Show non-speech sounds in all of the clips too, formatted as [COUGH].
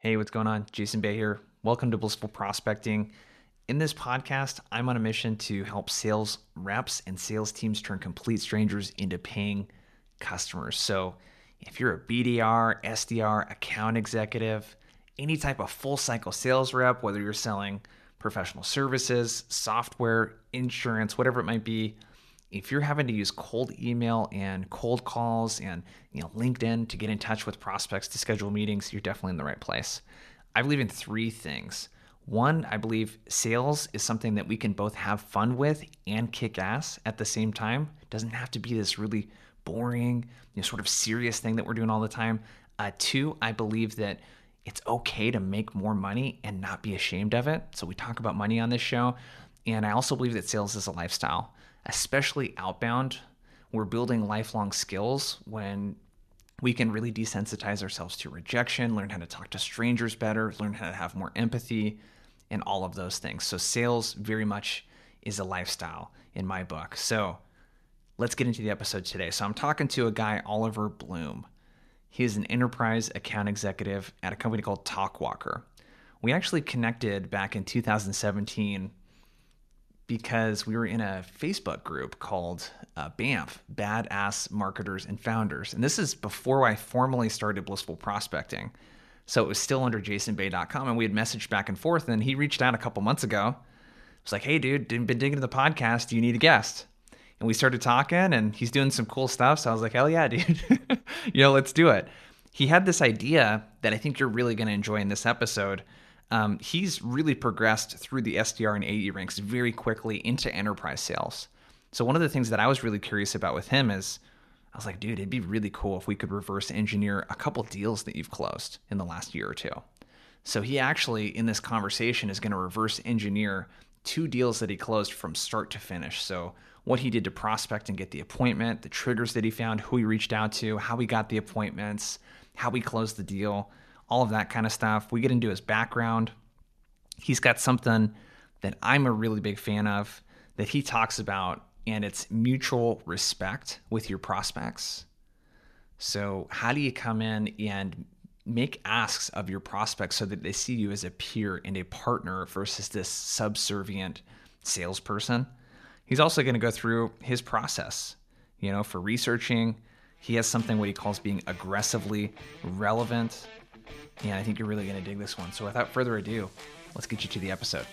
Hey, what's going on? Jason Bay here. Welcome to Blissful Prospecting. In this podcast, I'm on a mission to help sales reps and sales teams turn complete strangers into paying customers. So, if you're a BDR, SDR, account executive, any type of full cycle sales rep, whether you're selling professional services, software, insurance, whatever it might be, if you're having to use cold email and cold calls and you know LinkedIn to get in touch with prospects to schedule meetings, you're definitely in the right place. I believe in three things. One, I believe sales is something that we can both have fun with and kick ass at the same time. It doesn't have to be this really boring, you know, sort of serious thing that we're doing all the time. Uh, two, I believe that it's okay to make more money and not be ashamed of it. So we talk about money on this show. And I also believe that sales is a lifestyle especially outbound, we're building lifelong skills when we can really desensitize ourselves to rejection, learn how to talk to strangers better, learn how to have more empathy, and all of those things. So, sales very much is a lifestyle in my book. So, let's get into the episode today. So, I'm talking to a guy, Oliver Bloom. He is an enterprise account executive at a company called Talkwalker. We actually connected back in 2017 because we were in a Facebook group called uh, BAMF, Badass Marketers and Founders. And this is before I formally started Blissful Prospecting. So it was still under jasonbay.com. And we had messaged back and forth. And he reached out a couple months ago. It was like, hey, dude, been digging the podcast. Do you need a guest? And we started talking, and he's doing some cool stuff. So I was like, hell yeah, [LAUGHS] dude. you know, let's do it. He had this idea that I think you're really going to enjoy in this episode um, he's really progressed through the SDR and AE ranks very quickly into enterprise sales. So one of the things that I was really curious about with him is I was like, dude, it'd be really cool if we could reverse engineer a couple deals that you've closed in the last year or two. So he actually in this conversation is going to reverse engineer two deals that he closed from start to finish. So what he did to prospect and get the appointment, the triggers that he found, who he reached out to, how he got the appointments, how he closed the deal all of that kind of stuff. We get into his background. He's got something that I'm a really big fan of that he talks about, and it's mutual respect with your prospects. So, how do you come in and make asks of your prospects so that they see you as a peer and a partner versus this subservient salesperson? He's also going to go through his process, you know, for researching. He has something what he calls being aggressively relevant and I think you're really going to dig this one. So without further ado, let's get you to the episode.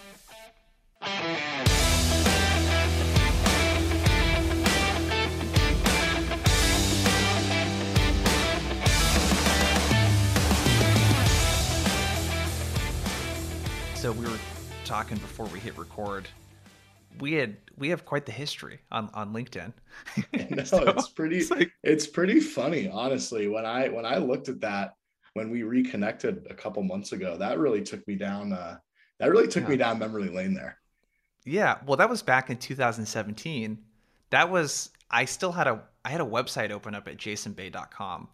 So we were talking before we hit record. We had we have quite the history on on LinkedIn. [LAUGHS] no, [LAUGHS] so, it's pretty it's, like, it's pretty funny, honestly. When I when I looked at that, when we reconnected a couple months ago, that really took me down. Uh, that really took yeah. me down memory lane there. Yeah, well, that was back in 2017. That was I still had a I had a website open up at jasonbay.com.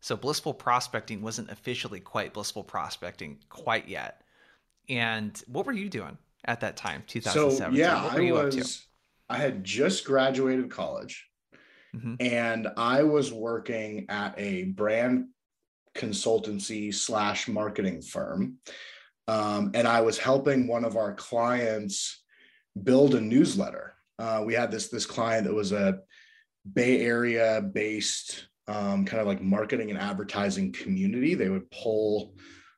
So blissful prospecting wasn't officially quite blissful prospecting quite yet. And what were you doing at that time, 2017? So yeah, I was. I had just graduated college, mm-hmm. and I was working at a brand consultancy slash marketing firm. Um, and I was helping one of our clients build a newsletter. Uh, we had this this client that was a Bay Area based um, kind of like marketing and advertising community. They would pull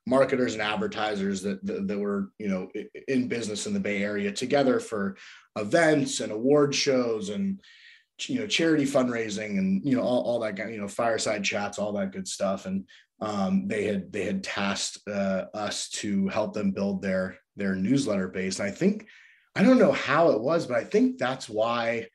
marketers and advertisers that, that, that were you know in business in the Bay Area together for events and award shows and you know charity fundraising and you know all, all that you know fireside chats all that good stuff and um, they had they had tasked uh, us to help them build their their newsletter base. And I think I don't know how it was, but I think that's why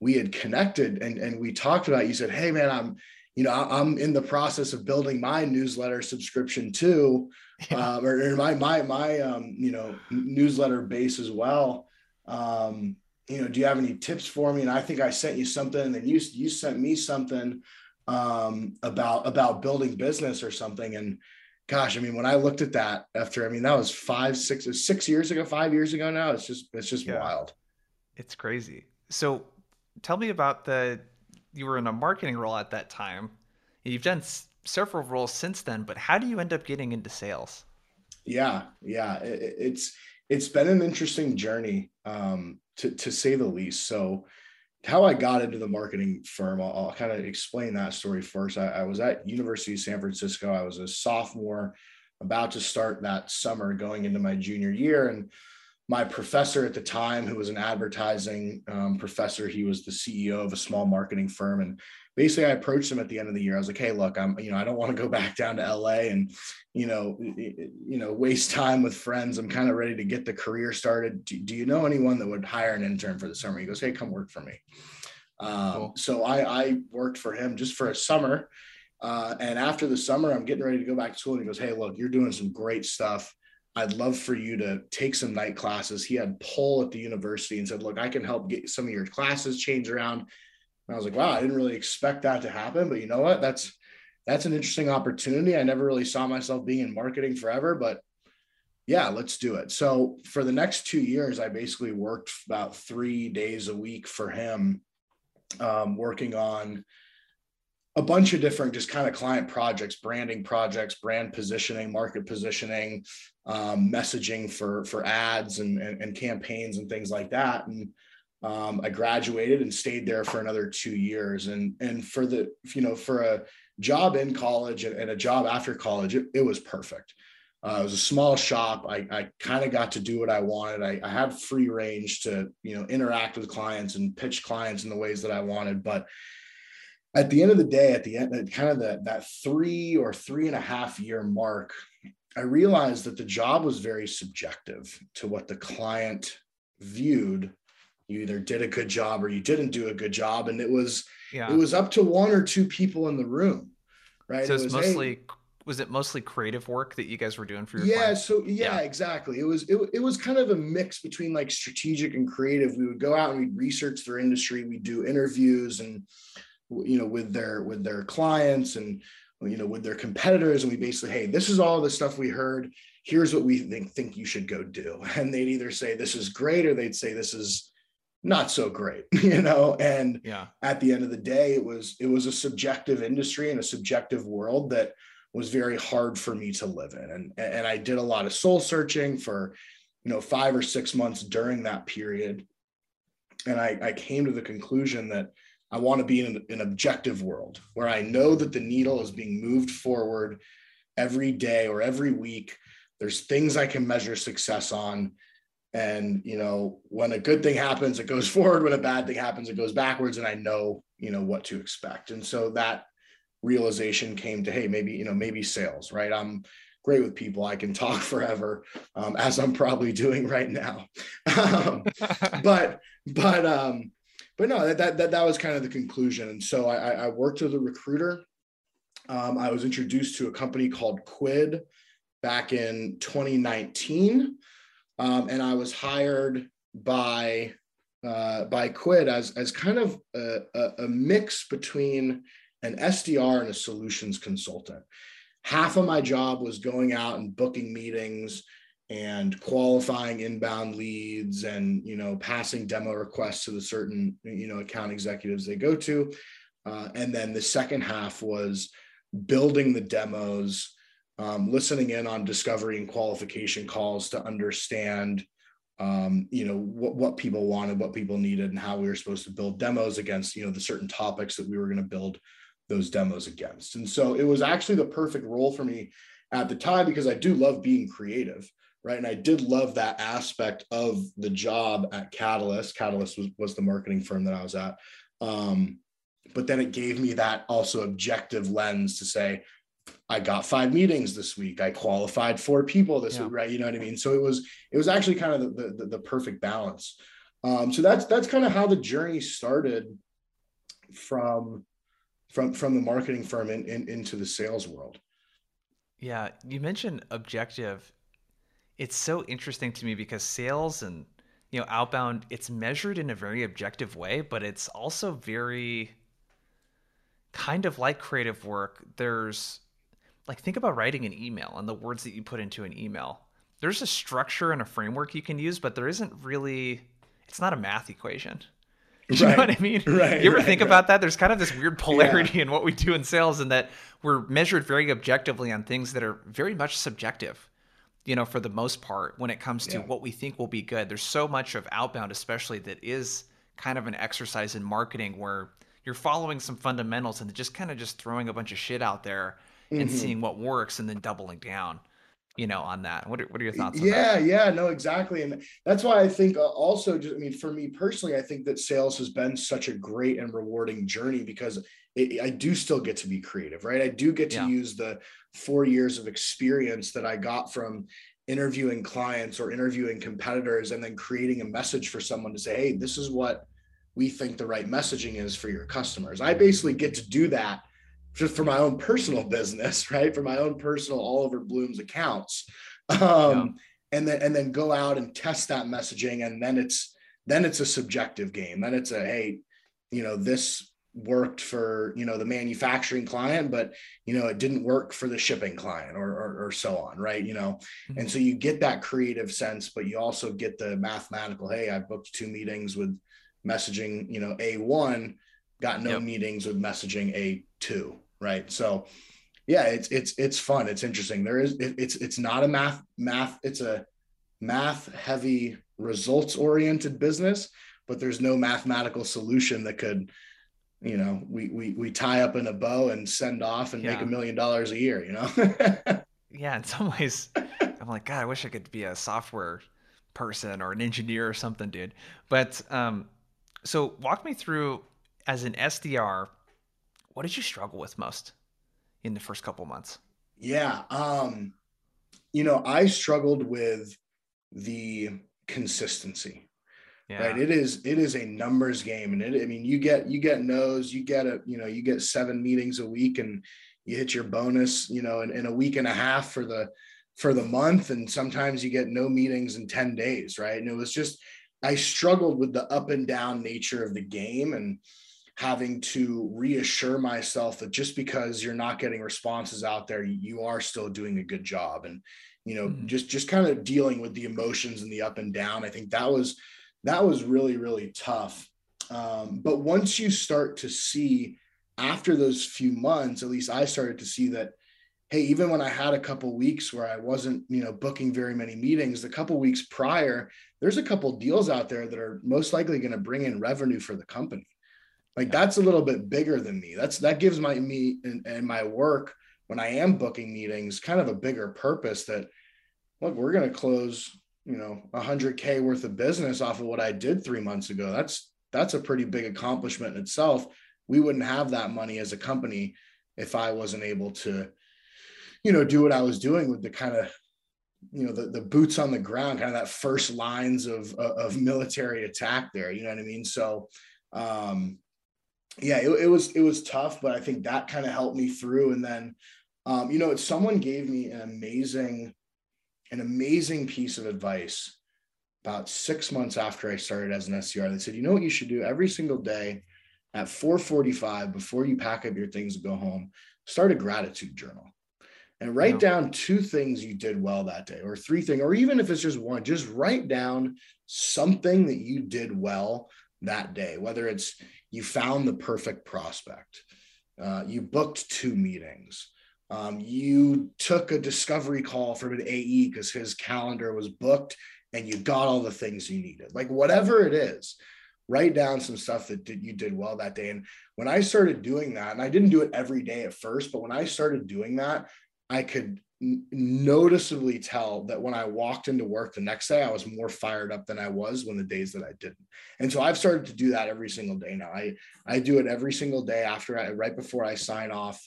we had connected and and we talked about. You said, "Hey, man, I'm." You know, I'm in the process of building my newsletter subscription too, yeah. um, or, or, my my my um, you know newsletter base as well. Um, you know, do you have any tips for me? And I think I sent you something, and then you you sent me something um, about about building business or something. And gosh, I mean, when I looked at that after, I mean, that was five, six, six years ago, five years ago now. It's just it's just yeah. wild. It's crazy. So tell me about the you were in a marketing role at that time. You've done several roles since then, but how do you end up getting into sales? Yeah, yeah, it, it's it's been an interesting journey, um, to to say the least. So, how I got into the marketing firm, I'll, I'll kind of explain that story first. I, I was at University of San Francisco. I was a sophomore, about to start that summer, going into my junior year, and my professor at the time, who was an advertising um, professor, he was the CEO of a small marketing firm, and basically I approached him at the end of the year. I was like, "Hey, look, I'm you know I don't want to go [LAUGHS] back down to LA and you know you know waste time with friends. I'm kind of ready to get the career started. Do, do, you know anyone that would hire an intern for the summer?" He goes, "Hey, come work for me." Um, cool. So I, I worked for him just for a summer. Uh, and after the summer, I'm getting ready to go back to school. And he goes, Hey, look, you're doing some great stuff. I'd love for you to take some night classes. He had pull at the university and said, Look, I can help get some of your classes changed around. And I was like, wow, I didn't really expect that to happen. But you know what? That's that's an interesting opportunity. I never really saw myself being in marketing forever, but yeah, let's do it. So for the next two years, I basically worked about three days a week for him, um, working on a bunch of different just kind of client projects, branding projects, brand positioning, market positioning, um, messaging for for ads and, and, and campaigns and things like that. And um, I graduated and stayed there for another two years. And and for the you know for a job in college and, and a job after college, it, it was perfect. Uh, it was a small shop. I, I kind of got to do what I wanted. I, I had free range to you know interact with clients and pitch clients in the ways that I wanted. But at the end of the day, at the end, kind of the, that three or three and a half year mark, I realized that the job was very subjective to what the client viewed you either did a good job or you didn't do a good job. And it was yeah. it was up to one or two people in the room right? So it was mostly hey, was it mostly creative work that you guys were doing for your yeah clients? so yeah, yeah, exactly. It was it, it was kind of a mix between like strategic and creative. We would go out and we'd research their industry. We'd do interviews and you know with their with their clients and you know with their competitors. And we basically hey this is all the stuff we heard. Here's what we think think you should go do. [LAUGHS] And they'd either say this is great or they'd say this is not so great [LAUGHS] you know? And yeah. at the end of the day it was it was a subjective industry and a subjective world that was very hard for me to live in. And and i did a lot of soul searching for you know five or six months during that period. And i i came to the conclusion that i want to be in an objective world where i know that the needle is being moved forward every day or every week. There's things i can measure success on and you know when a good thing happens it goes [LAUGHS] forward. When a bad thing happens it goes backwards. And i know you know what to expect. And so that realization came to hey maybe you know maybe sales right? I'm great with people. I can talk [LAUGHS] forever um, as i'm probably doing right now. Um, [LAUGHS] but but um but no that, that that was kind of the conclusion. And so i i worked as a recruiter. Um, i was introduced to a company called quid back in 2019 um, and I was hired by uh, by Quid as as kind of a, a, a mix between an SDR and a solutions consultant. Half of my job was going out and booking meetings and qualifying inbound leads and you know passing demo requests to the certain you know account executives they go to uh, and then the second half was building the demos um, listening in on discovery and qualification calls to understand um, you know what, what people wanted what people needed and how we were supposed to build demos against you know the certain topics that we were going to build those demos against. And so it was actually the perfect role for me at the time because i do love being creative right? And i did love that aspect of the job at catalyst. Catalyst was, was the marketing firm that i was at. Um, but then it gave me that also objective lens to say I got five meetings this week. I qualified four people this yeah. week, right? You know what I mean? So it was it was actually kind of the the, the perfect balance. Um, so that's that's kind of how the journey started from from from the marketing firm in, in, into the sales world. Yeah, you mentioned objective. It's so interesting to me because sales and you know outbound it's measured in a very objective way, but it's also very kind of like creative work. There's like think about writing an email and the words that you put into an email. There's a structure and a framework you can use, but there isn't really it's not a math equation. [LAUGHS] you right. know what I mean? Right. You ever right, think about that? There's kind of this weird polarity yeah. in what we do in sales and that we're measured very objectively on things that are very much subjective. you know, for the most part, when it comes to Yeah. what we think will be good. There's so much of outbound, especially that is kind of an exercise in marketing where you're following some fundamentals and just kind of just throwing a bunch of shit out there and Mhm. seeing what works and then doubling down, you know, on that. What are, what are your thoughts on that? yeah yeah no exactly and that's why i think uh, also just i mean for me personally i think that sales has been such a great and rewarding journey because it, i do still get to be creative right i do get to Yeah. use the four years of experience that i got from interviewing clients or interviewing competitors and then creating a message for someone to say hey this is what we think the right messaging is for your customers i basically get to do that just for my own personal [LAUGHS] business right? For my own personal oliver bloom's accounts. Um, and then and then go out and test that messaging and then it's then it's a subjective game. Then it's a hey you know this worked for you know the manufacturing client but you know it didn't work for the shipping client or or, or so on right? You know? Mhm. and so you get that creative sense but you also get the mathematical hey i booked two meetings with messaging you know a1 got no Yep. meetings with messaging a2 right? So yeah it's it's it's fun. It's interesting. There is it, it's it's not a math math it's a math heavy results oriented business but there's no mathematical solution that could you know we we we tie up in a bow and send off and make a million dollars a year you know? [LAUGHS] Yeah, in some ways, I'm like, God, I wish I could be a software person or an engineer or something, dude. But um, so walk me through as an SDR, what did you struggle with most in the first couple months? yeah um you know i struggled with the consistency Yeah. right it is it is a numbers game and it i mean you get you get no's you get a you know you get seven meetings a week and you hit your bonus you know in, in a week and a half for the for the month and sometimes you get no meetings in 10 days right and it was just i struggled with the up and down nature of the game and having to reassure myself that just because you're not getting responses out there you are still doing a good job. And you know Mhm. just just kind of dealing with the emotions and the up and down i think that was that was really really tough. Um, but once you start to see after those few months at least i started to see that hey even when i had a couple weeks where i wasn't you know booking very many meetings the couple weeks prior there's a couple deals out there that are most likely going to bring in revenue for the company like that's a little bit bigger than me. That's that gives my me and, and my work when i am booking meetings kind of a bigger purpose that look we're going to close you know 100k worth of business off of what i did three months ago. That's that's a pretty big accomplishment in itself. We wouldn't have that money as a company if i wasn't able to you know do what i was doing with the kind of you know the, the boots on the ground kind of that first lines of of military attack there. You know what i mean? So um yeah it, it was it was tough but i think that kind of helped me through and then um you know someone gave me an amazing an amazing piece of advice about six months after i started as an SDR. they said you know what you should do every single day at 4.45 before you pack up your things and go home start a gratitude journal and write Yeah. down two things you did well that day or three things or even if it's just one just write down something that you did well that day whether it's you found the perfect prospect. Uh, you booked two meetings. Um, you took a discovery call from an ae because his calendar was booked and you got all the things you needed. Like whatever it is write down some stuff that did, you did well that day. And when i started doing that and i didn't do it every day at first but when i started doing that I could noticeably tell that when I walked into work the next day, I was more fired up than I was when the days that I didn't. And so I've started to do that every single day now. I I do it every single day after I right before I sign off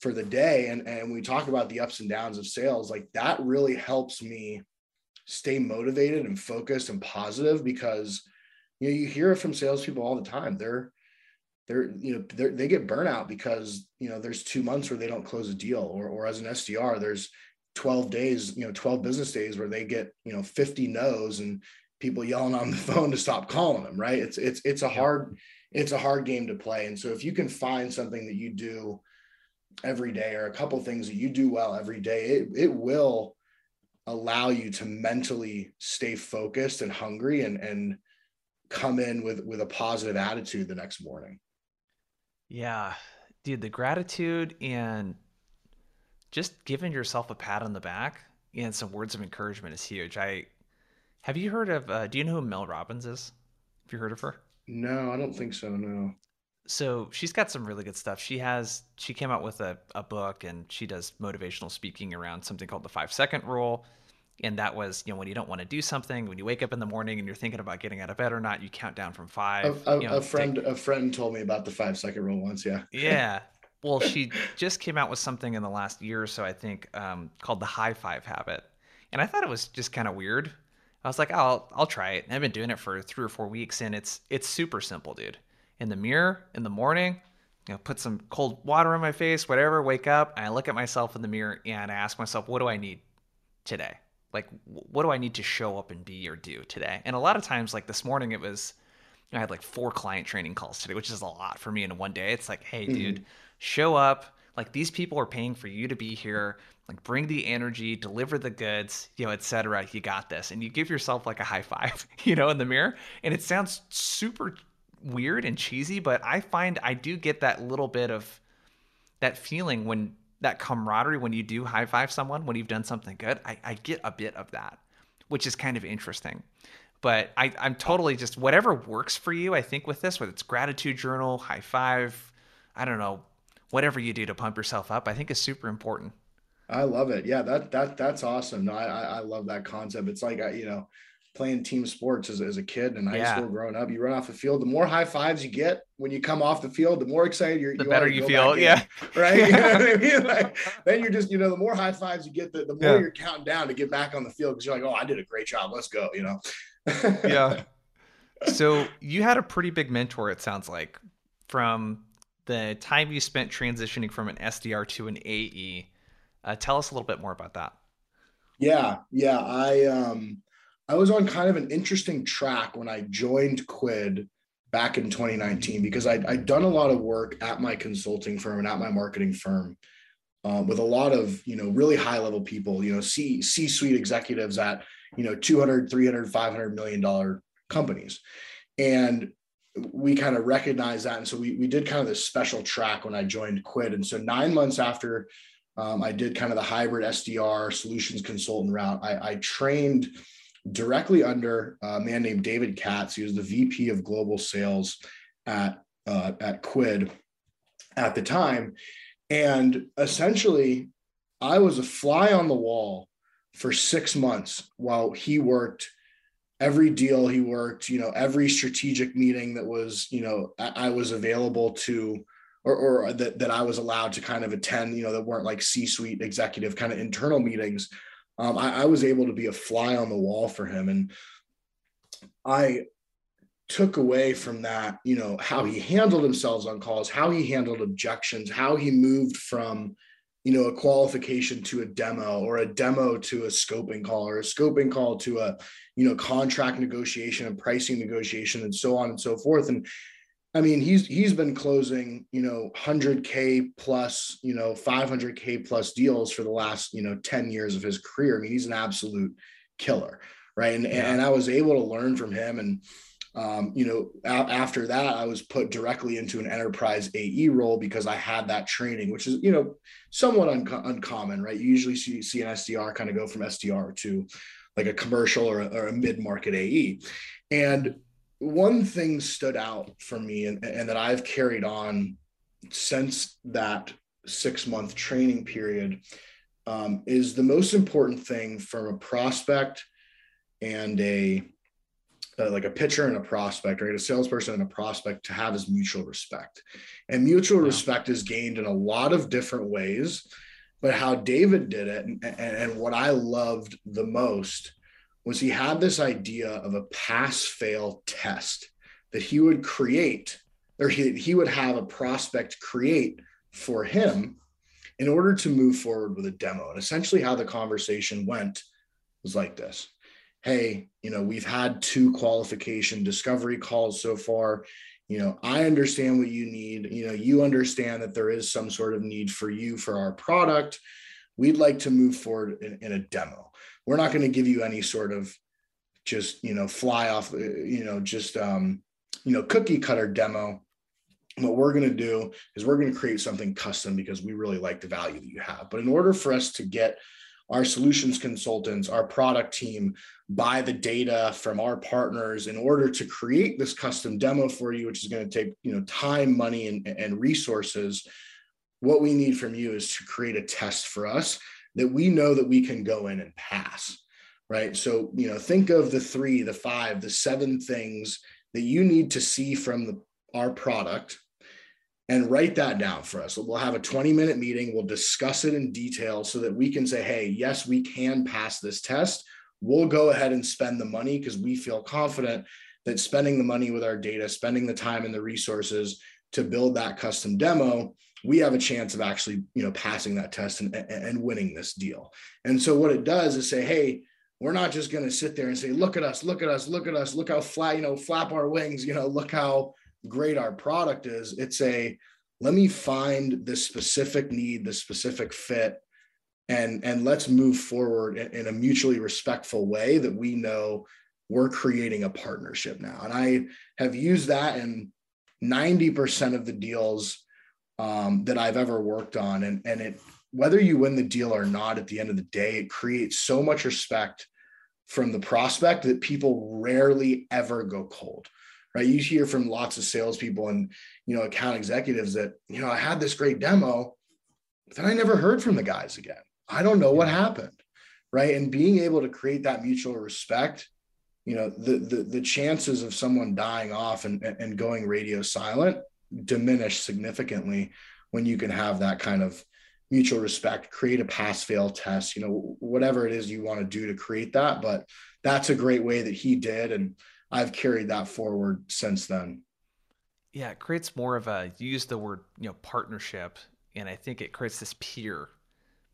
for the day. And and we talk about the ups and downs of sales, like that really helps me stay motivated and focused and positive because you know you hear it from salespeople all the time. They're they're you know they're, they get burnout because you know there's two months where they don't close a deal or or as an SDR there's 12 days you know 12 business days where they get you know 50 no's and people yelling on the [LAUGHS] phone to stop calling them right? It's it's it's a hard it's a hard game to play. And so if you can find something that you do every day or a couple things that you do well every day it, it will allow you to mentally stay focused and hungry and and come in with with a positive attitude the next morning Yeah, dude, the gratitude and just giving yourself a pat on the back and some words of encouragement is huge. I have you heard of? Uh, do you know who Mel Robbins is? Have you heard of her? No, I don't think so. No. So she's got some really good stuff. She has she came out with a, a book and she does motivational speaking around something called the five second rule. And that was, you know, when you don't want to do something, when you wake up in the morning and you're thinking about getting out of bed or not, you count down from five. A, a, you know, a friend, take... a friend told me about the five second rule once. Yeah. [LAUGHS] Yeah. Well, she just came out with something in the last year or so, I think, um, called the high five habit. And I thought it was just kind of weird. I was like, oh, I'll, I'll try it. And I've been doing it for three or four weeks, and it's it's super simple, dude. In the mirror in the morning, you know, put some cold water on my face, whatever. Wake up, and I look at myself in the mirror, and I ask myself, what do I need today? Like, what do I need to show up and be or do today? And a lot of times, like this morning, it was I had like four client training calls today, which is a lot for me in one day. It's like, hey, mm-hmm. dude, show up. Like these people are paying for you to be here. Like bring the energy, deliver the goods, you know, etc. You got this, and you give yourself like a high five, [LAUGHS] you know, in the mirror. And it sounds super weird and cheesy, but I find I do get that little bit of that feeling when that camaraderie when you do high five someone when you've done something good. I, I get a bit of that, which is kind of interesting but I, I'm totally just whatever works for you. I think with this, whether it's gratitude journal, high five, I don't know, whatever you do to pump yourself up, I think is super important. I love it. Yeah, that that that's awesome. No, I I love that concept. It's like you know, playing team sports as, as a kid and high yeah. school growing up. You run off the field, the more high fives you get when you come off the field, the more excited you're. The you better you feel, yeah. In, [LAUGHS] right. you know I mean? [LAUGHS] like, then you're just, you know, the more high fives you get, the, the more yeah. you're counting down to get back on the field because you're like, oh, I did a great job. Let's go. You know. [LAUGHS] yeah. So you had a pretty big mentor. It sounds like from the time you spent transitioning from an SDR to an AE. Uh, tell us a little bit more about that. Yeah, yeah. I um, I was on kind of an interesting track when I joined Quid back in 2019 because I'd, I'd done a lot of work at my consulting firm and at my marketing firm um, with a lot of you know really high level people you know c c suite executives at you know 200 300 500 million dollar companies. And we kind of recognized that. And so we, we did kind of this special track when i joined quid. And so nine months after um, i did kind of the hybrid sdr solutions consultant route i, I trained directly under a man named david katz he was the vp of global sales at uh, at quid at the time and essentially i was a fly on the wall for six months while he worked every deal he worked, you know, every strategic meeting that was, you know, I, I was available to, or, or that, that I was allowed to kind of attend, you know, that weren't like C-suite executive kind of internal meetings. Um, I, I was able to be a fly on the wall for him. And I took away from that, you know, how he handled himself on calls, how he handled objections, how he moved from, you know a qualification to a demo or a demo to a scoping call or a scoping call to a you know contract negotiation and pricing negotiation and so on and so forth and i mean he's he's been closing you know 100k plus you know 500k plus deals for the last you know 10 years of his career i mean he's an absolute killer right and yeah. and i was able to learn from him and um, you know, a- after that, I was put directly into an enterprise AE role because I had that training, which is, you know, somewhat un- uncommon, right? You usually see, see an SDR kind of go from SDR to like a commercial or a, or a mid market AE. And one thing stood out for me and, and that I've carried on since that six month training period um, is the most important thing from a prospect and a uh, like a pitcher and a prospect, right? A salesperson and a prospect to have is mutual respect. And mutual yeah. respect is gained in a lot of different ways. But how David did it, and, and what I loved the most was he had this idea of a pass fail test that he would create, or he, he would have a prospect create for him in order to move forward with a demo. And essentially, how the conversation went was like this hey, you know, we've had two qualification discovery calls so far. You know, I understand what you need. You know, you understand that there is some sort of need for you for our product. We'd like to move forward in, in a demo. We're not going to give you any sort of just, you know, fly off, uh, you know, just, um, you know, cookie cutter demo. What we're going to do is we're going to create something custom because we really like the value that you have. But in order for us to get our solutions consultants, our product team buy the data from our partners in order to create this custom demo for you, which is going to take you know time, money, and, and resources. What we need from you is to create a test for us that we know that we can go in and pass. Right. So, you know, think of the three, the five, the seven things that you need to see from the, our product and write that down for us. We'll have a 20 minute meeting. We'll discuss it in detail so that we can say, hey, yes, we can pass this test. We'll go ahead and spend the money because we feel confident that spending the money with our data, spending the time and the resources to build that custom demo, we have a chance of actually, you know, passing that test and, and winning this deal. And so what it does is say, hey, we're not just going to sit there and say, look at us, look at us, look at us, look how flat, you know, flap our wings, you know, look how great our product is. It's a let me find the specific need, the specific fit, and and let's move forward in, in a mutually respectful way that we know we're creating a partnership now. And I have used that in 90% of the deals um, that I've ever worked on. And, and it, whether you win the deal or not, at the end of the day, it creates so much respect from the prospect that people rarely ever go cold right? You hear from lots of salespeople and you know account executives that you know I had this great demo, but then I never heard from the guys again. I don't know what happened, right? And being able to create that mutual respect, you know, the the, the chances of someone dying off and, and going radio silent diminish significantly when you can have that kind of mutual respect create a pass fail test you know whatever it is you want to do to create that but that's a great way that he did and I've carried that forward since then. Yeah, it creates more of a you use the word, you know, partnership, and I think it creates this peer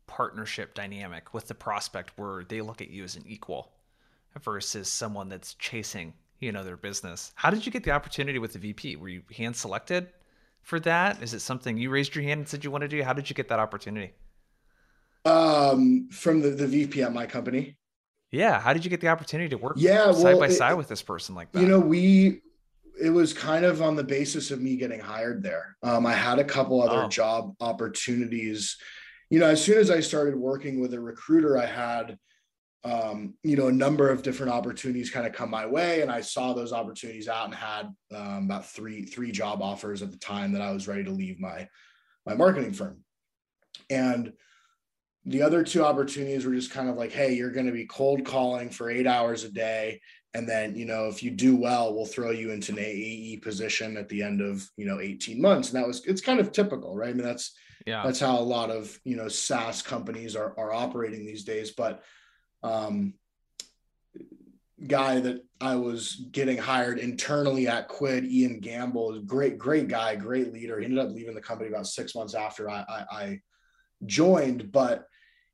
partnership dynamic with the prospect where they look at you as an equal versus someone that's chasing, you know, their business. How did you get the opportunity with the VP? Were you hand selected for that? Is it something you raised your hand and said you want to do? How did you get that opportunity? Um, from the, the VP at my company. Yeah. How did you get the opportunity to work yeah, side well, by it, side with this person like that? You know, we it was kind of on the basis of me getting hired there. Um, I had a couple other oh. job opportunities. You know, as soon as I started working with a recruiter, I had um, you know, a number of different opportunities kind of come my way, and I saw those opportunities out and had um, about three three job offers at the time that I was ready to leave my my marketing firm. And the other two opportunities were just kind of like, hey, you're going to be cold calling for eight hours a day. And then, you know, if you do well, we'll throw you into an AE position at the end of, you know, 18 months. And that was, it's kind of typical, right? I mean, that's, yeah, that's how a lot of, you know, SaaS companies are, are operating these days. But, um, guy that I was getting hired internally at Quid, Ian Gamble, great, great guy, great leader. He ended up leaving the company about six months after I, I, I joined, but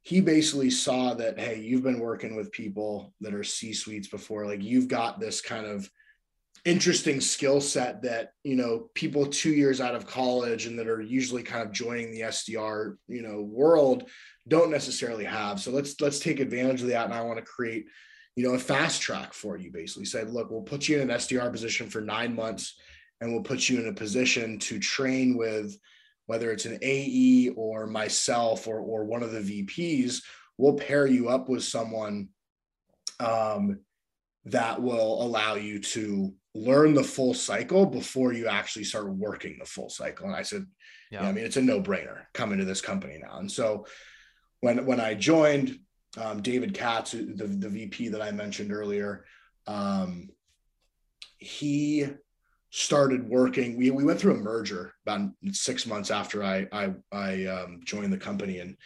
he basically saw that, hey, you've been working with people that are C suites before. Like you've got this kind of interesting skill set that, you know, people two years out of college and that are usually kind of joining the SDR, you know, world don't necessarily have. So let's let's take advantage of that. And I want to create, you know, a fast track for you, basically. Said, look, we'll put you in an SDR position for nine months and we'll put you in a position to train with whether it's an AE or myself or, or one of the VPs, we'll pair you up with someone um, that will allow you to learn the full cycle before you actually start working the full cycle. And I said, yeah, yeah I mean, it's a no brainer coming to this company now. And so when, when I joined, um, David Katz, the, the VP that I mentioned earlier, um, he started working. We, we went through a merger about six months after I I, I um, joined the company, and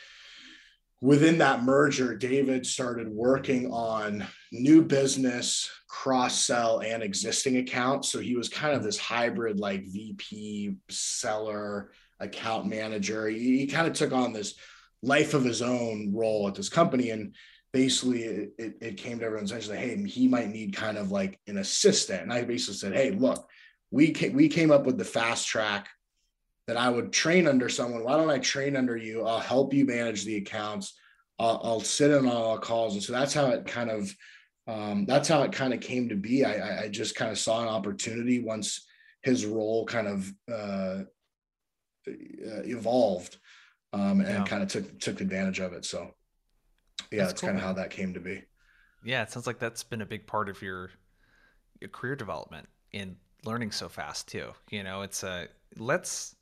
within that merger, David started working on new business, cross sell, and existing accounts. So he was kind of this hybrid, like VP, seller, account manager. He, he kind of took on this life of his own role at this company, and basically it, it, it came to everyone's attention that hey he might need kind of like an assistant and i basically said hey look we we came up with the fast track that I would train under someone. Why don't I train under you? I'll help you manage the accounts. I'll, I'll sit in on all calls. And so that's how it kind of, um, that's how it kind of came to be. I, I just kind of saw an opportunity once his role kind of uh, uh evolved um, and yeah. kind of took, took advantage of it. So yeah, that's, that's kind of how that came to be. Yeah, it sounds like that's been a big part of your, your career development in learning so fast too. You know, it's a let's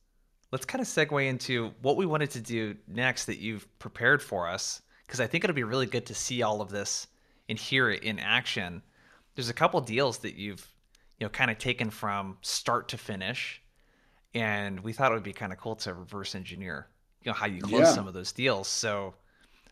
let's kind of segue into what we wanted to do next that you've prepared for us because I think it'll be really good to see all of this and hear it in action. There's a couple deals that you've you know kind of taken from start to finish, and we thought it would be kind of cool to reverse engineer you know how you close yeah. some of those deals. So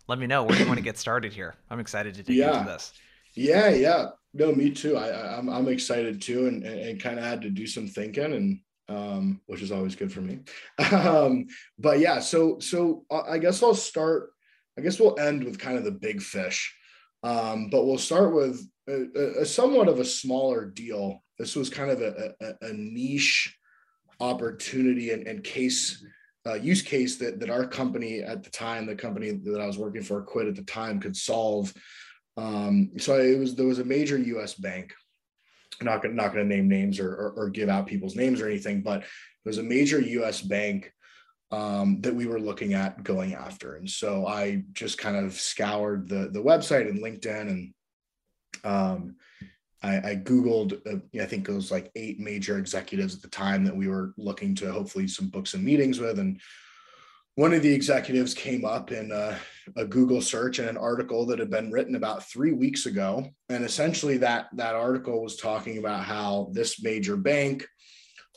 let me know where you want to get started here. I'm excited to dig yeah. into this. Yeah, yeah. No, me too. I, I'm I'm excited too, and and kind of had to do some thinking, and um, which is always good for me. [LAUGHS] um, but yeah, so so I guess I'll start. I guess we'll end with kind of the big fish, um, but we'll start with a, a, somewhat of a smaller deal. This was kind of a, a, a niche opportunity and, and case uh, use case that that our company at the time, the company that I was working for, Quid at the time, could solve. Um, so it was there was a major U.S. bank. Not gonna not gonna name names or, or, or give out people's names or anything, but it was a major U.S. bank um, that we were looking at going after. And so I just kind of scoured the the website and LinkedIn and um, I, I Googled, uh, I think it was like eight major executives at the time that we were looking to hopefully some books and meetings with. And one of the executives came up in a, a, Google search and an article that had been written about three weeks ago. And essentially that, that article was talking about how this major bank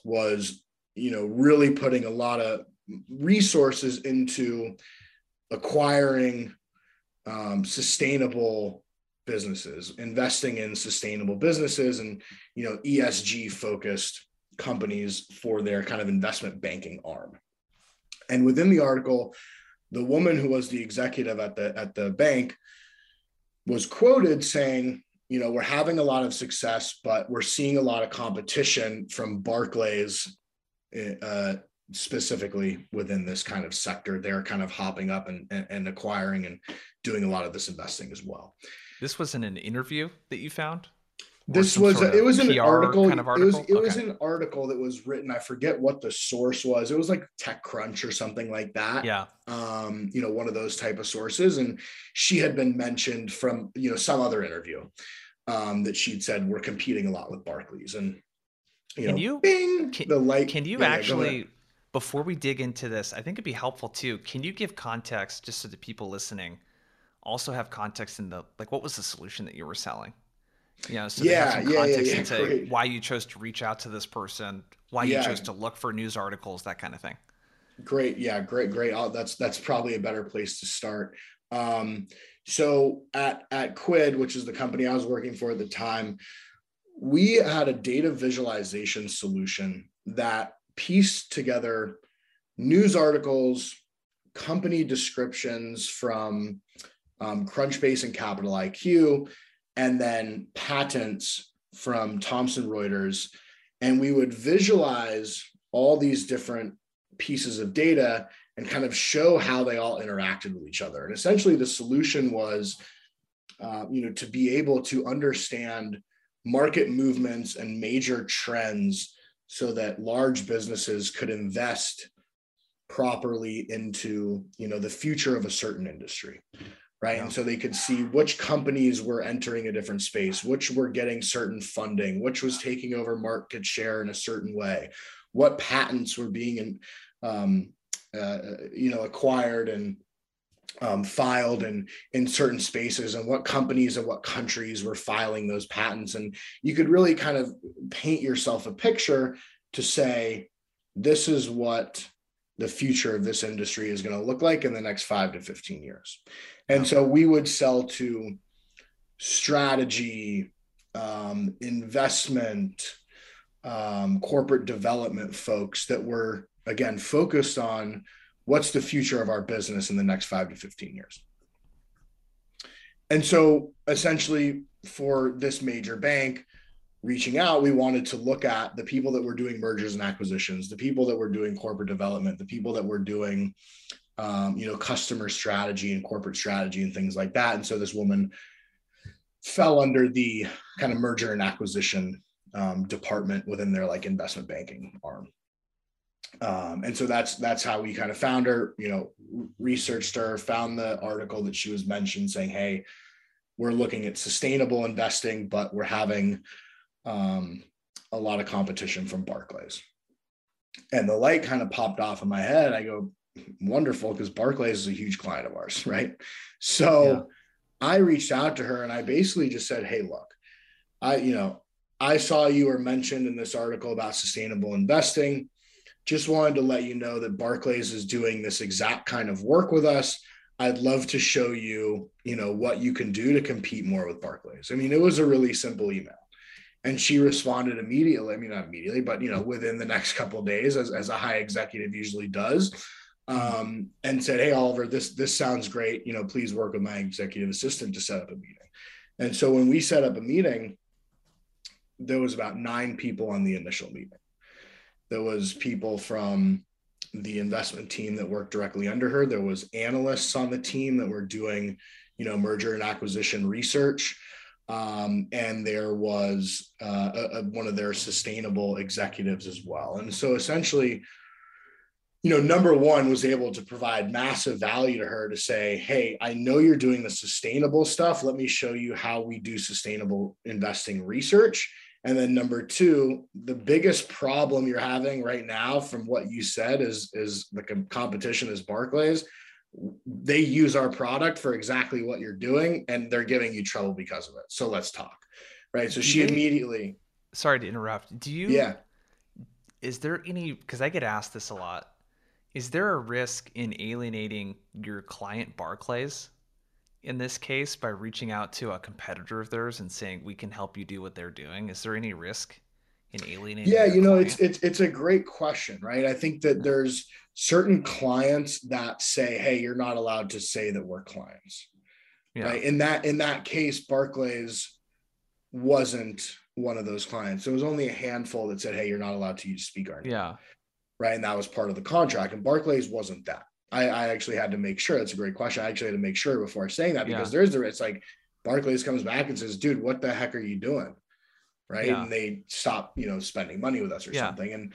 was, you know, really putting a lot of resources into acquiring um, sustainable businesses, investing in sustainable businesses and you know ESG focused companies for their kind of investment banking arm. And within the article, the woman who was the executive at the at the bank was quoted saying, you know, we're having a lot of success, but we're seeing a lot of competition from Barclays uh, specifically within this kind of sector. They're kind of hopping up and, and, and acquiring and doing a lot of this investing as well. This was in an interview that you found. This was a, it was an article, kind of article. It was it okay. was an article that was written. I forget what the source was. It was like TechCrunch or something like that. Yeah. Um, you know, one of those type of sources, and she had been mentioned from you know some other interview um, that she'd said we're competing a lot with Barclays, and you can know, you bing, can, the light. Can you yeah, actually? before we dig into this, I think it'd be helpful too. Can you give context just so the people listening also have context in the like what was the solution that you were selling? You know, so yeah, have some yeah, context yeah, yeah, into why you chose to reach out to this person, why you chose to look for news articles, that kind of thing. Great, yeah, great, great. Oh, that's that's probably a better place to start. Um, so at at Quid, which is the company I was working for at the time, we had a data visualization solution that pieced together news articles, company descriptions from um, Crunchbase and Capital IQ, and then patents from Thomson Reuters. And we would visualize all these different pieces of data and kind of show how they all interacted with each other. And essentially, the solution was, uh, you know, to be able to understand market movements and major trends so that large businesses could invest properly into you know the future of a certain industry right? Yeah. And so they could see which companies were entering a different space, which were getting certain funding, which was taking over market share in a certain way, what patents were being, in, um, uh, you know, acquired and um, filed in in certain spaces, and what companies and what countries were filing those patents, and you could really kind of paint yourself a picture to say, this is what the future of this industry is going to look like in the next five to 15 years. And so we would sell to strategy, um, investment, um, corporate development folks that were, again, focused on what's the future of our business in the next five to 15 years. And so essentially, for this major bank, reaching out, we wanted to look at the people that were doing mergers and acquisitions, the people that were doing corporate development, the people that were doing, um, you know, customer strategy and corporate strategy and things like that. And so this woman fell under the kind of merger and acquisition um, department within their like investment banking arm. Um, and so that's that's how we kind of found her, you know, researched her, found the article that she was mentioned saying, hey, we're looking at sustainable investing, but we're having um, a lot of competition from Barclays. And the light kind of popped off in my head. I go, wonderful, because Barclays is a huge client of ours, [LAUGHS] right? So yeah. I reached out to her and I basically just said, hey, look, I, you know, I saw you were mentioned in this article about sustainable investing. Just wanted to let you know that Barclays is doing this exact kind of work with us. I'd love to show you, you know, what you can do to compete more with Barclays. I mean, it was a really simple email. And she responded immediately. I mean, not immediately, but you know, within the next couple days, as, as a high executive usually does, um, and said, "Hey, Oliver, this this sounds great. You know, please work with my executive assistant to set up a meeting." And so when we set up a meeting, there was about nine people on the initial meeting. There was people from the investment team that worked directly under her. There was analysts on the team that were doing, you know, merger and acquisition research um, and there was uh, a, a, one of their sustainable executives as well. And so essentially, you know, number one was able to provide massive value to her to say, Hey, I know you're doing the sustainable stuff. Let me show you how we do sustainable investing research. And then number two, the biggest problem you're having right now, from what you said, is is the competition is Barclays they use our product for exactly what you're doing and they're giving you trouble because of it. So let's talk. Right. So she immediately sorry to interrupt. Do you Yeah. Is there any because I get asked this a lot. Is there a risk in alienating your client Barclays in this case by reaching out to a competitor of theirs and saying we can help you do what they're doing? Is there any risk in alienating? Yeah, you know, client? it's it's it's a great question, right? I think that there's certain clients that say, "Hey, you're not allowed to say that we're clients." Yeah. Right? In that in that case, Barclays wasn't one of those clients. There was only a handful that said, "Hey, you're not allowed to use speak our name." Yeah. Right, and that was part of the contract. And Barclays wasn't that. I, I actually had to make sure. That's a great question. I actually had to make sure before saying that because yeah. there's the it's like Barclays comes back and says, "Dude, what the heck are you doing?" Right, yeah. and they stop, you know, spending money with us or yeah. something. And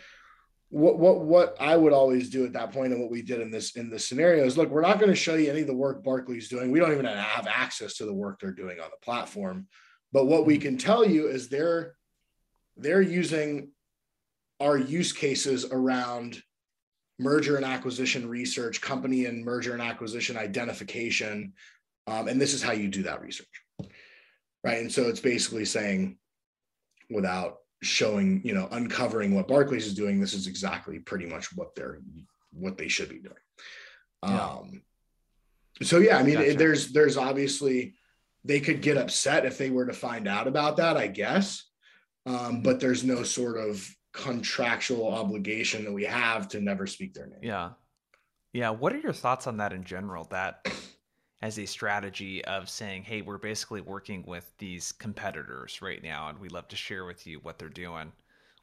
what what what I would always do at that point and what we did in this in this scenario is look, we're not going to show you any of the work Barclay's doing. We don't even have access to the work they're doing on the platform. But what we can tell you is they're they're using our use cases around merger and acquisition research, company and merger and acquisition identification. Um, and this is how you do that research. Right. And so it's basically saying without showing, you know, uncovering what Barclays is doing, this is exactly pretty much what they're what they should be doing. Yeah. Um, so yeah, I mean, gotcha. there's there's obviously they could get upset if they were to find out about that, I guess. Um, mm-hmm. but there's no sort of contractual obligation that we have to never speak their name. Yeah. Yeah. What are your thoughts on that in general? That as a strategy of saying, hey, we're basically working with these competitors right now, and we'd love to share with you what they're doing.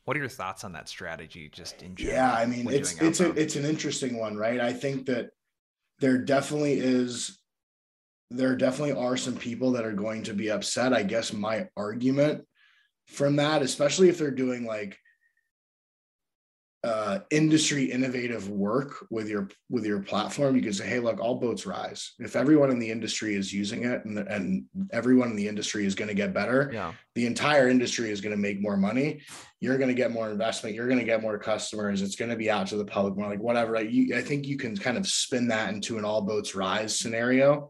What are your thoughts on that strategy, just in general? Yeah, I mean, it's it's a, it's an interesting one, right? I think that there definitely is, there definitely are some people that are going to be upset. I guess my argument from that, especially if they're doing like uh, industry innovative work with your with your platform, you can say, "Hey, look, all boats rise. If everyone in the industry is using it, and and everyone in the industry is going to get better, yeah. the entire industry is going to make more money. You're going to get more investment. You're going to get more customers. It's going to be out to the public more, like whatever. Like you, I think you can kind of spin that into an all boats rise scenario.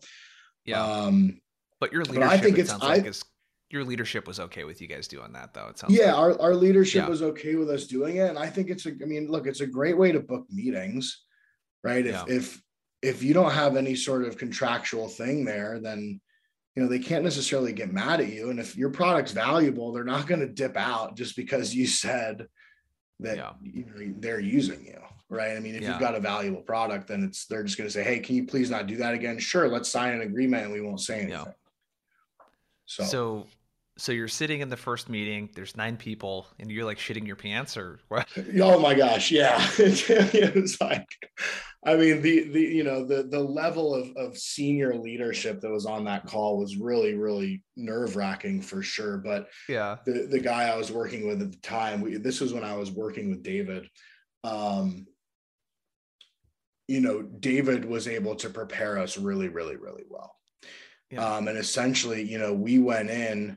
Yeah. Um, but your leadership, but I think it it's I, like is your leadership was okay with you guys doing that though. It sounds yeah, like. our, our leadership yeah. was okay with us doing it. And I think it's a I mean, look, it's a great way to book meetings, right? If yeah. if if you don't have any sort of contractual thing there, then you know they can't necessarily get mad at you. And if your product's valuable, they're not going to dip out just because you said that yeah. you know, they're using you right i mean if you've got a valuable product then it's they're just going to say hey can you please not do that again sure let's sign an agreement and we won't say anything so so so you're sitting in the first meeting. There's nine people, and you're like shitting your pants, or what? [LAUGHS] Oh my gosh, yeah. [LAUGHS] it's like, I mean, the the you know the the level of of senior leadership that was on that call was really really nerve wracking for sure. But yeah, the the guy I was working with at the time, we, this was when I was working with David. um, you know, David was able to prepare us really, really, really well. Yeah. Um, and essentially, you know, we went in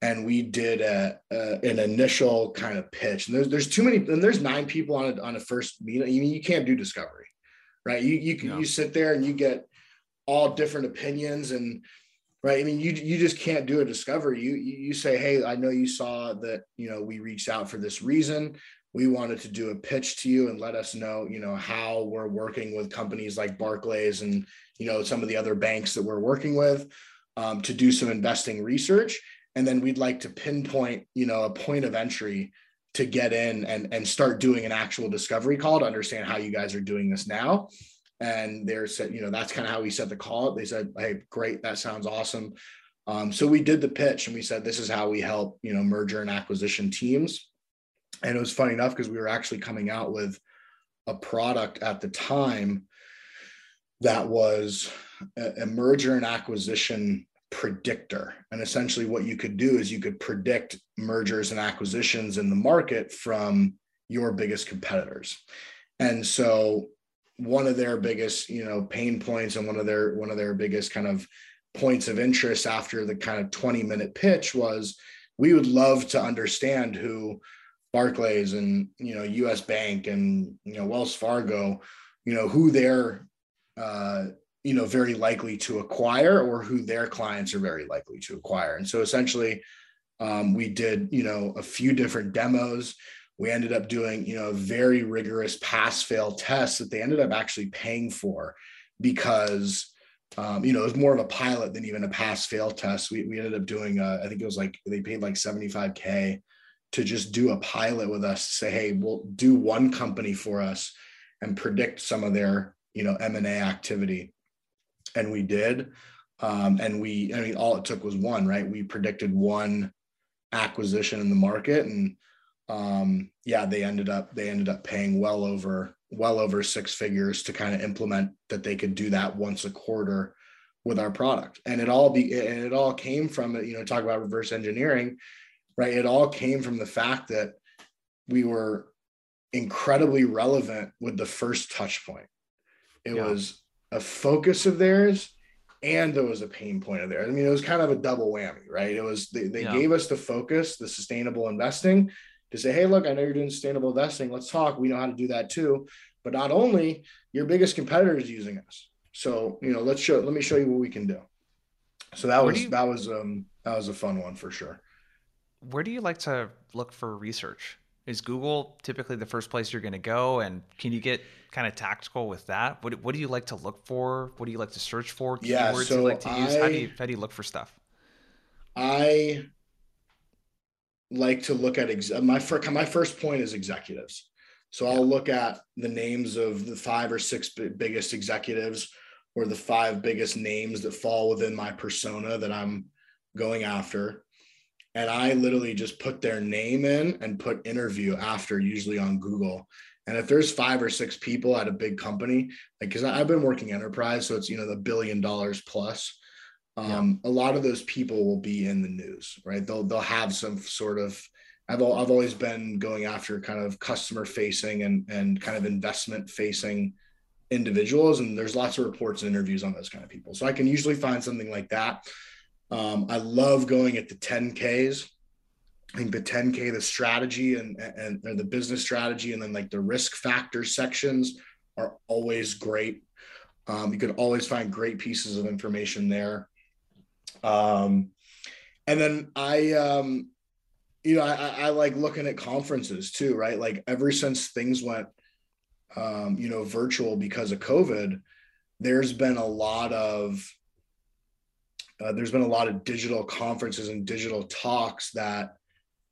and we did a, a, an initial kind of pitch. And there's there's too many, and there's nine people on a on a first meeting. You mean you can't do discovery, right? You you can no. you sit there and you get all different opinions and right. I mean, you you just can't do a discovery. You you say, hey, I know you saw that you know we reached out for this reason. We wanted to do a pitch to you and let us know, you know, how we're working with companies like Barclays and you know some of the other banks that we're working with um, to do some investing research and then we'd like to pinpoint you know a point of entry to get in and and start doing an actual discovery call to understand how you guys are doing this now. And they said you know that's kind of how we set the call. They said hey great that sounds awesome. Um, so we did the pitch and we said this is how we help you know merger and acquisition teams. And it was funny enough because we were actually coming out with a product at the time that was a merger and acquisition predictor. And essentially, what you could do is you could predict mergers and acquisitions in the market from your biggest competitors. And so, one of their biggest, you know, pain points and one of their one of their biggest kind of points of interest after the kind of 20 minute pitch was we would love to understand who Barclays and you know US Bank and you know Wells Fargo, you know who their uh, you know very likely to acquire or who their clients are very likely to acquire. And so essentially um, we did you know a few different demos. We ended up doing you know a very rigorous pass fail test that they ended up actually paying for because um, you know it was more of a pilot than even a pass fail test. We, we ended up doing uh, i think it was like they paid like 75k to just do a pilot with us say hey we'll do one company for us and predict some of their you know m&a activity and we did. Um, and we, I mean, all it took was one, right? We predicted one acquisition in the market, and um, yeah, they ended up they ended up paying well over well over six figures to kind of implement that they could do that once a quarter with our product, and it all be and it all came from. You know, talk about reverse engineering, right? It all came from the fact that we were incredibly relevant with the first touch point. It yeah. was a focus of theirs and there was a pain point of theirs. I mean, it was kind of a double whammy, right? It was they, they yeah. gave us the focus, the sustainable investing to say, hey, look, I know you're doing sustainable investing. Let's talk. We know how to do that too. But not only your biggest competitor is using us. So, you know, let's show let me show you what we can do. So that Where was you, that was um that was a fun one for sure. Where do you like to look for research? Is Google typically the first place you're going to go? And can you get kind of tactical with that? What, what do you like to look for? What do you like to search for? Yeah, Keywords so you like to use? I, how, do you, how do you look for stuff? I like to look at ex- my first my first point is executives. So I'll look at the names of the five or six biggest executives or the five biggest names that fall within my persona that I'm going after and I literally just put their name in and put interview after, usually on Google. And if there's five or six people at a big company, like because I've been working enterprise, so it's you know the billion dollars plus. Um, yeah. A lot of those people will be in the news, right? They'll they'll have some sort of. I've I've always been going after kind of customer facing and and kind of investment facing individuals, and there's lots of reports and interviews on those kind of people. So I can usually find something like that. Um, I love going at the 10Ks. I think the 10K, the strategy and, and, the business strategy, and then like the risk factor sections are always great. Um, you could always find great pieces of information there. Um, and then I, um, you know, I, I like looking at conferences too, right? Like ever since things went, um, you know, virtual because of COVID, there's been a lot of uh, there's been a lot of digital conferences and digital talks that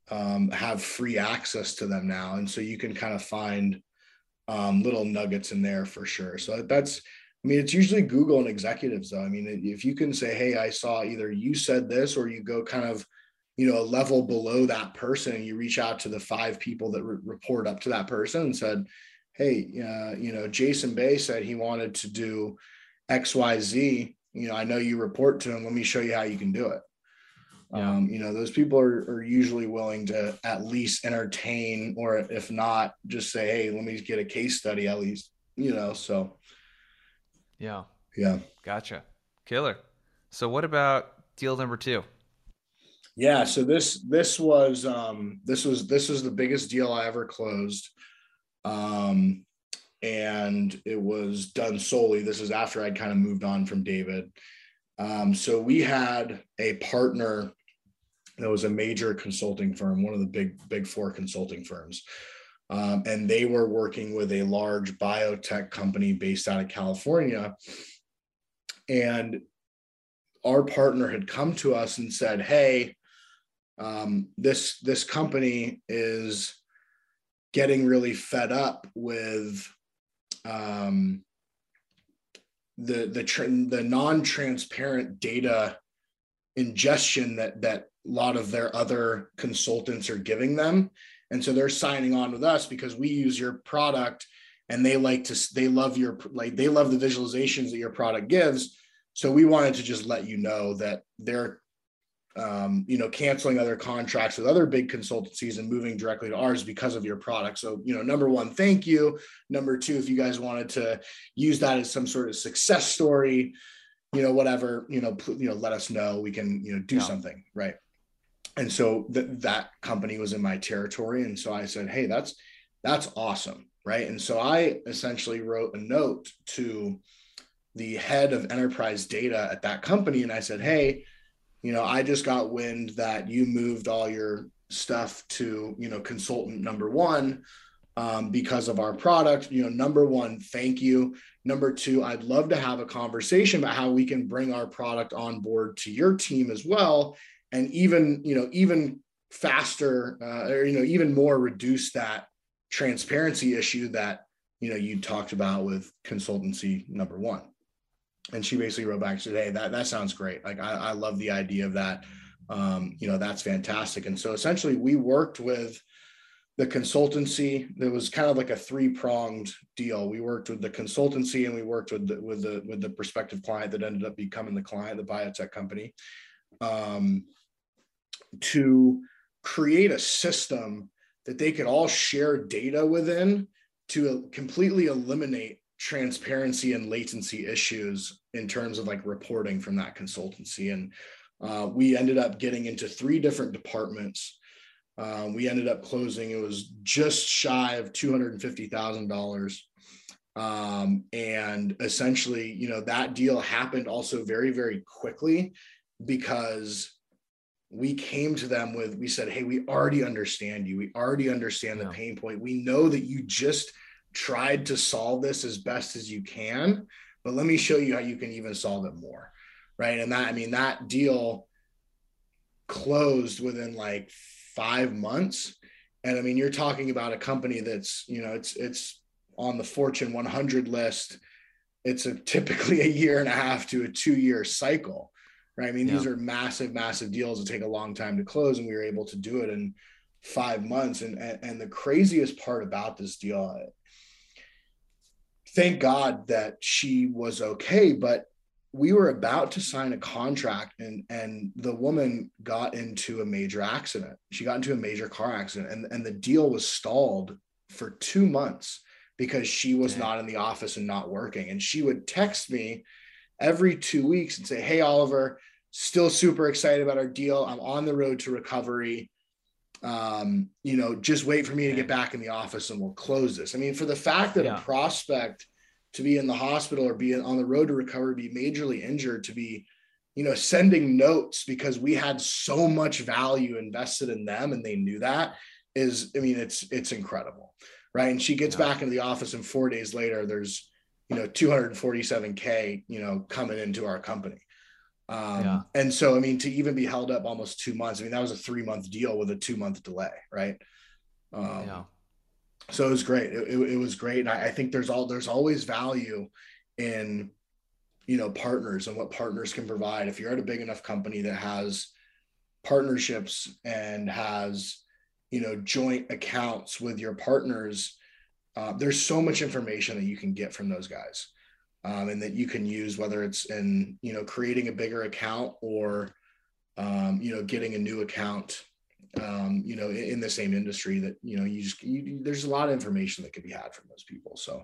um, have free access to them now, and so you can kind of find um, little nuggets in there for sure. So that's, I mean, it's usually Google and executives though. I mean, if you can say, "Hey, I saw either you said this," or you go kind of, you know, a level below that person, and you reach out to the five people that re- report up to that person and said, "Hey, uh, you know, Jason Bay said he wanted to do X, Y, Z." you know, I know you report to him. Let me show you how you can do it. Yeah. Um, you know, those people are, are usually willing to at least entertain, or if not, just say, hey, let me get a case study at least, you know. So, yeah. Yeah. Gotcha. Killer. So, what about deal number two? Yeah. So this this was um this was this was the biggest deal I ever closed. Um and it was done solely. This is after I'd kind of moved on from David. Um, so we had a partner that was a major consulting firm, one of the big big four consulting firms. Um, and they were working with a large biotech company based out of California. And our partner had come to us and said, "Hey, um, this this company is getting really fed up with um, the the the non-transparent data ingestion that that a lot of their other consultants are giving them. And so they're signing on with us because we use your product and they like to they love your like they love the visualizations that your product gives. So we wanted to just let you know that they're um, you know, canceling other contracts with other big consultancies and moving directly to ours because of your product. So, you know, number one, thank you. Number two, if you guys wanted to use that as some sort of success story, you know, whatever, you know, you know, let us know. We can, you know, do yeah. something, right? And so th- that company was in my territory, and so I said, hey, that's that's awesome, right? And so I essentially wrote a note to the head of enterprise data at that company, and I said, hey you know, I just got wind that you moved all your stuff to, you know, consultant number one um, because of our product. You know, number one, thank you. Number two, I'd love to have a conversation about how we can bring our product on board to your team as well. And even, you know, even faster uh, or, you know, even more reduce that transparency issue that, you know, you talked about with consultancy number one and she basically wrote back and said, "Hey, that that sounds great. Like I, I love the idea of that. Um, you know, that's fantastic." And so essentially, we worked with the consultancy. There was kind of like a three pronged deal. We worked with the consultancy, and we worked with the, with the with the prospective client that ended up becoming the client, the biotech company, um, to create a system that they could all share data within to completely eliminate transparency and latency issues in terms of like reporting from that consultancy. And uh, we ended up getting into three different departments. Uh, we ended up closing, it was just shy of $250,000. Um, and essentially, you know, that deal happened also very, very quickly because we came to them with, we said, Hey, we already understand you. We already understand yeah. the pain point. We know that you just tried to solve this as best as you can, but let me show you how you can even solve it more. Right. And that, I mean, that deal closed within like five months. And I mean, you're talking about a company that's, you know, it's, it's on the Fortune 100 list. It's a typically a year and a half to a two year cycle. Right. I mean, yeah. these are massive, massive deals that take a long time to close. And we were able to do it in five months. And, and, and the craziest part about this deal, thank God that she was okay. But we were about to sign a contract and and the woman got into a major accident. She got into a major car accident and, and the deal was stalled for two months because she was not in the office and not working. And she would text me every two weeks and say, Hey, Oliver, still super excited about our deal. I'm on the road to recovery um, you know, just wait for me to get back in the office and we'll close this. I mean, for the fact that yeah. a prospect to be in the hospital or be on the road to recovery, be majorly injured, to be, you know, sending notes because we had so much value invested in them and they knew that is, I mean, it's it's incredible. Right. And she gets yeah. back into the office and four days later, there's, you know, 247K, you know, coming into our company. Um, yeah. And so, I mean, to even be held up almost two months, I mean, that was a three month deal with a two month delay, right? Um, yeah. So it was great. It, it, it was great, and I, I, think there's all there's always value in you know partners and what partners can provide. If you're at a big enough company that has partnerships and has you know joint accounts with your partners, uh, there's so much information that you can get from those guys um, and that you can use whether it's in you know creating a bigger account or um, you know, getting a new account, um, you know, in, in, the same industry that, you know, you just, you, there's a lot of information that can be had from those people. So,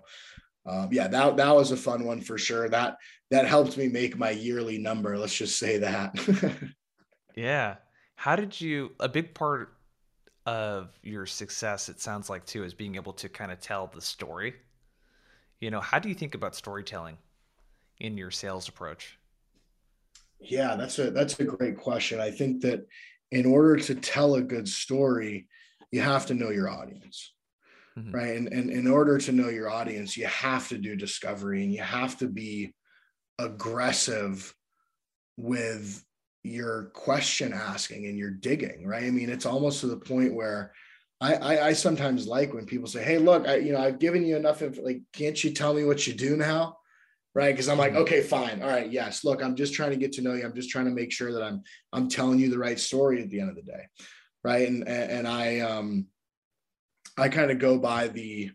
um, yeah, that, that was a fun one for sure. That, that helped me make my yearly number. Let's just say that. [LAUGHS] yeah. How did you, a big part of your success, it sounds like too, is being able to kind of tell the story. You know, how do you think about storytelling in your sales approach? Yeah, that's a that's a great question. I think that in order to tell a good story, you have to know your audience. Mm-hmm. Right. And, and in order to know your audience, you have to do discovery and you have to be aggressive with your question asking and your digging. Right. I mean, it's almost to the point where I, I, I sometimes like when people say, Hey, look, I, you know, I've given you enough. Of, like, can't you tell me what you do now? right because i'm like mm-hmm. okay fine all right yes look i'm just trying to get to know you i'm just trying to make sure that i'm i'm telling you the right story at the end of the day right and and i um i kind of go by the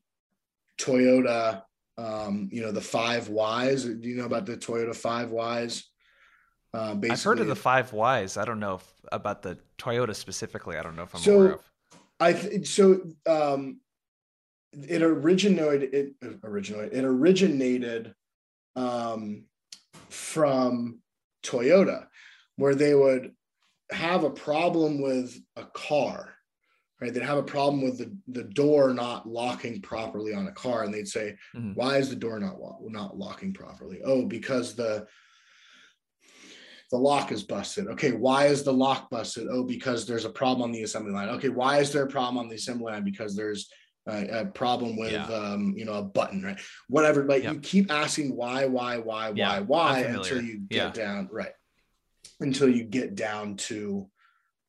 toyota um you know the five whys do you know about the toyota five whys uh, I've heard of the five whys. I don't know if, about the Toyota specifically. I don't know if I'm so, aware of. I th- so um, it originated. It originated. It originated um, from Toyota, where they would have a problem with a car, right? They'd have a problem with the, the door not locking properly on a car, and they'd say, mm-hmm. "Why is the door not not locking properly?" Oh, because the the lock is busted. Okay, why is the lock busted? Oh, because there's a problem on the assembly line. Okay, why is there a problem on the assembly line? Because there's a problem with yeah. um, you know a button right whatever like yep. you keep asking why why why yeah, why why until you get yeah. down right until you get down to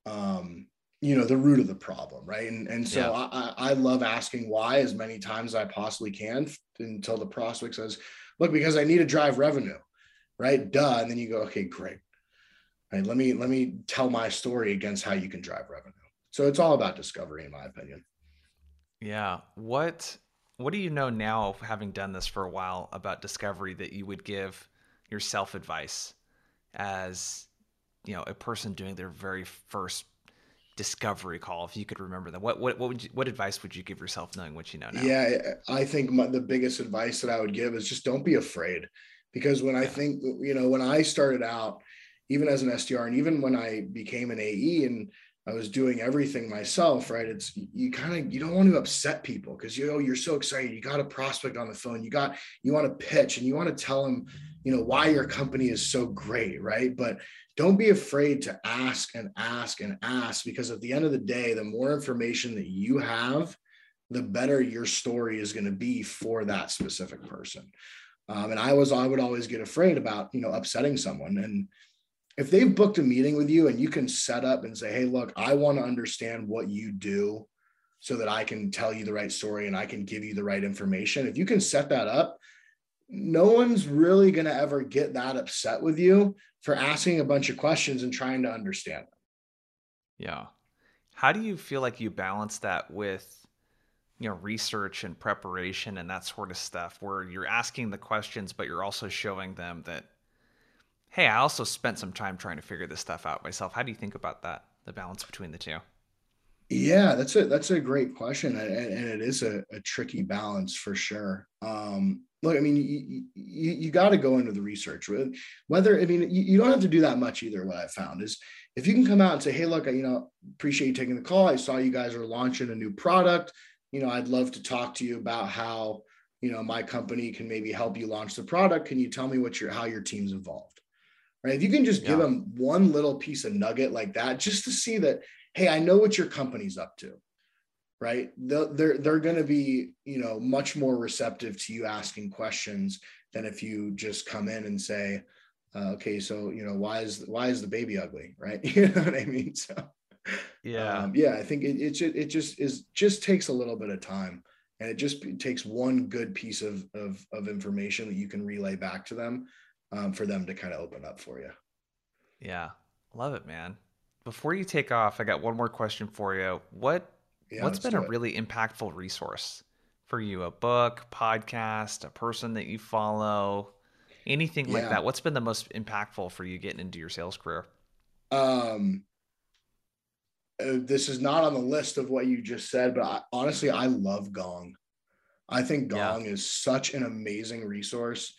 um, you know the root of the problem right and and so I, I love asking why as many times as i possibly can until the prospect says look because i need to drive revenue right duh and then you go okay great right? Let me let me tell my story against how you can drive revenue. So it's all about discovery in my opinion. Yeah. What what do you know now, having done this for a while, about discovery that you would give yourself advice as you know a person doing their very first discovery call if you could remember that? What what what would you, what advice would you give yourself knowing what you know now? Yeah i think my, the biggest advice that i would give is just don't be afraid. Because when i think you know when i started out even as an sdr and even when i became an ae and I was doing everything myself, right? It's you kind of you don't want to upset people because you know you're so excited. You got a prospect on the phone, you got you want to pitch and you want to tell them, you know, why your company is so great, right? But don't be afraid to ask and ask and ask because at the end of the day, the more information that you have, the better your story is going to be for that specific person. Um, and I was I would always get afraid about you know upsetting someone and if they've booked a meeting with you and you can set up and say, hey, look, I want to understand what you do so that I can tell you the right story and I can give you the right information. If you can set that up, no one's really going to ever get that upset with you for asking a bunch of questions and trying to understand them. Yeah. How do you feel like you balance that with you know research and preparation and that sort of stuff where you're asking the questions but you're also showing them that hey, I also spent some time trying to figure this stuff out myself. How do you think about that? The balance between the two? Yeah, that's a that's a great question, and, and it is a, a, tricky balance for sure. Um, look, I mean, you you, you got to go into the research. Whether I mean, you, you don't have to do that much either. What I found is if you can come out and say, "Hey, look, I, you know, appreciate you taking the call. I saw you guys are launching a new product. You know, I'd love to talk to you about how you know my company can maybe help you launch the product. Can you tell me what your how your team's involved?" Right? If you can just yeah. give them one little piece of nugget like that, just to see that, hey, I know what your company's up to, right? They're they're they're going to be you know much more receptive to you asking questions than if you just come in and say, uh, okay, so you know why is why is the baby ugly, right? [LAUGHS] you know what I mean? So yeah, um, yeah, I think it it it just is just takes a little bit of time. And it just takes one good piece of, of, of information that you can relay back to them um, for them to kind of open up for you. Yeah, love it, man. Before you take off, I got one more question for you. What yeah, what's been a it. really impactful resource for you? A book, podcast, a person that you follow, anything yeah. like that? What's been the most impactful for you getting into your sales career? Um, uh, this is not on the list of what you just said, but I, honestly, I love Gong. I think Gong yeah. is such an amazing resource.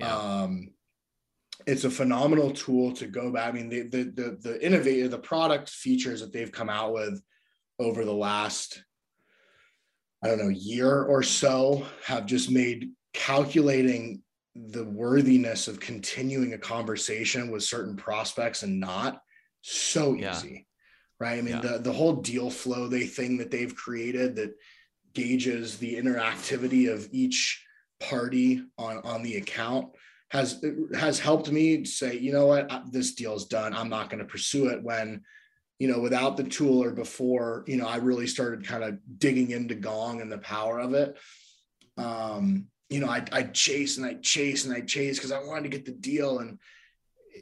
Yeah. Um, it's a phenomenal tool to go back. I mean, the the the, the innovative the product features that they've come out with over the last I don't know year or so have just made calculating the worthiness of continuing a conversation with certain prospects and not so easy. Yeah. Right. I mean, yeah. the, the whole deal flow they thing that they've created that gauges the interactivity of each party on, on the account has has helped me say, you know what, this deal's done. I'm not going to pursue it when, you know, without the tool or before, you know, I really started kind of digging into Gong and the power of it. Um, you know, I I chase and I chase and I chase because I wanted to get the deal. And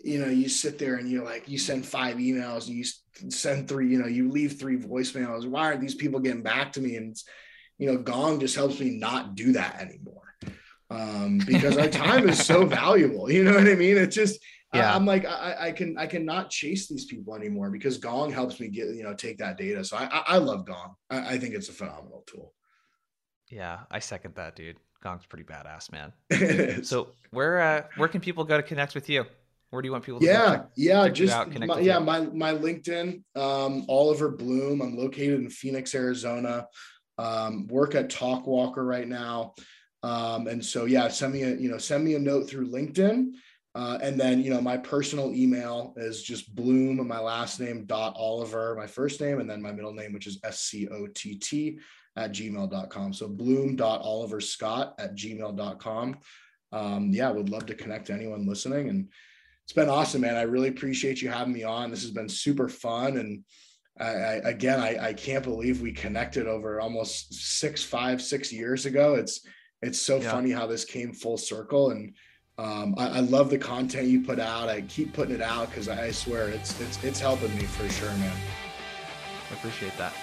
you know, you sit there and you're like, you send five emails and you send three, you know, you leave three voicemails. Why aren't these people getting back to me? And you know, Gong just helps me not do that anymore um, because our time is so valuable. You know what I mean? It's just yeah. I, am like I, I, can I cannot chase these people anymore because Gong helps me get you know take that data. So I I, I love Gong. I, I, think it's a phenomenal tool. Yeah, I second that, dude. Gong's pretty badass, man. [LAUGHS] so where uh, where can people go to connect with you? Where do you want people to yeah yeah just my, yeah my my linkedin um, oliver bloom i'm located in phoenix arizona um, work at talkwalker right now um, and so, yeah, send me a, you know, send me a note through LinkedIn. Uh, and then, you know, my personal email is just bloom, my last name dot Oliver, my first name, and then my middle name, which is S C O T T at gmail.com. So bloom dot Oliver Scott at gmail.com. Um, yeah, would love to connect to anyone listening. And it's been awesome, man. I really appreciate you having me on. This has been super fun. And I, I again, I, I can't believe we connected over almost six, five, six years ago. It's, it's so yeah. funny how this came full circle and um, I, I, love the content you put out. I keep putting it out because I swear it's it's it's helping me for sure, man. I appreciate that.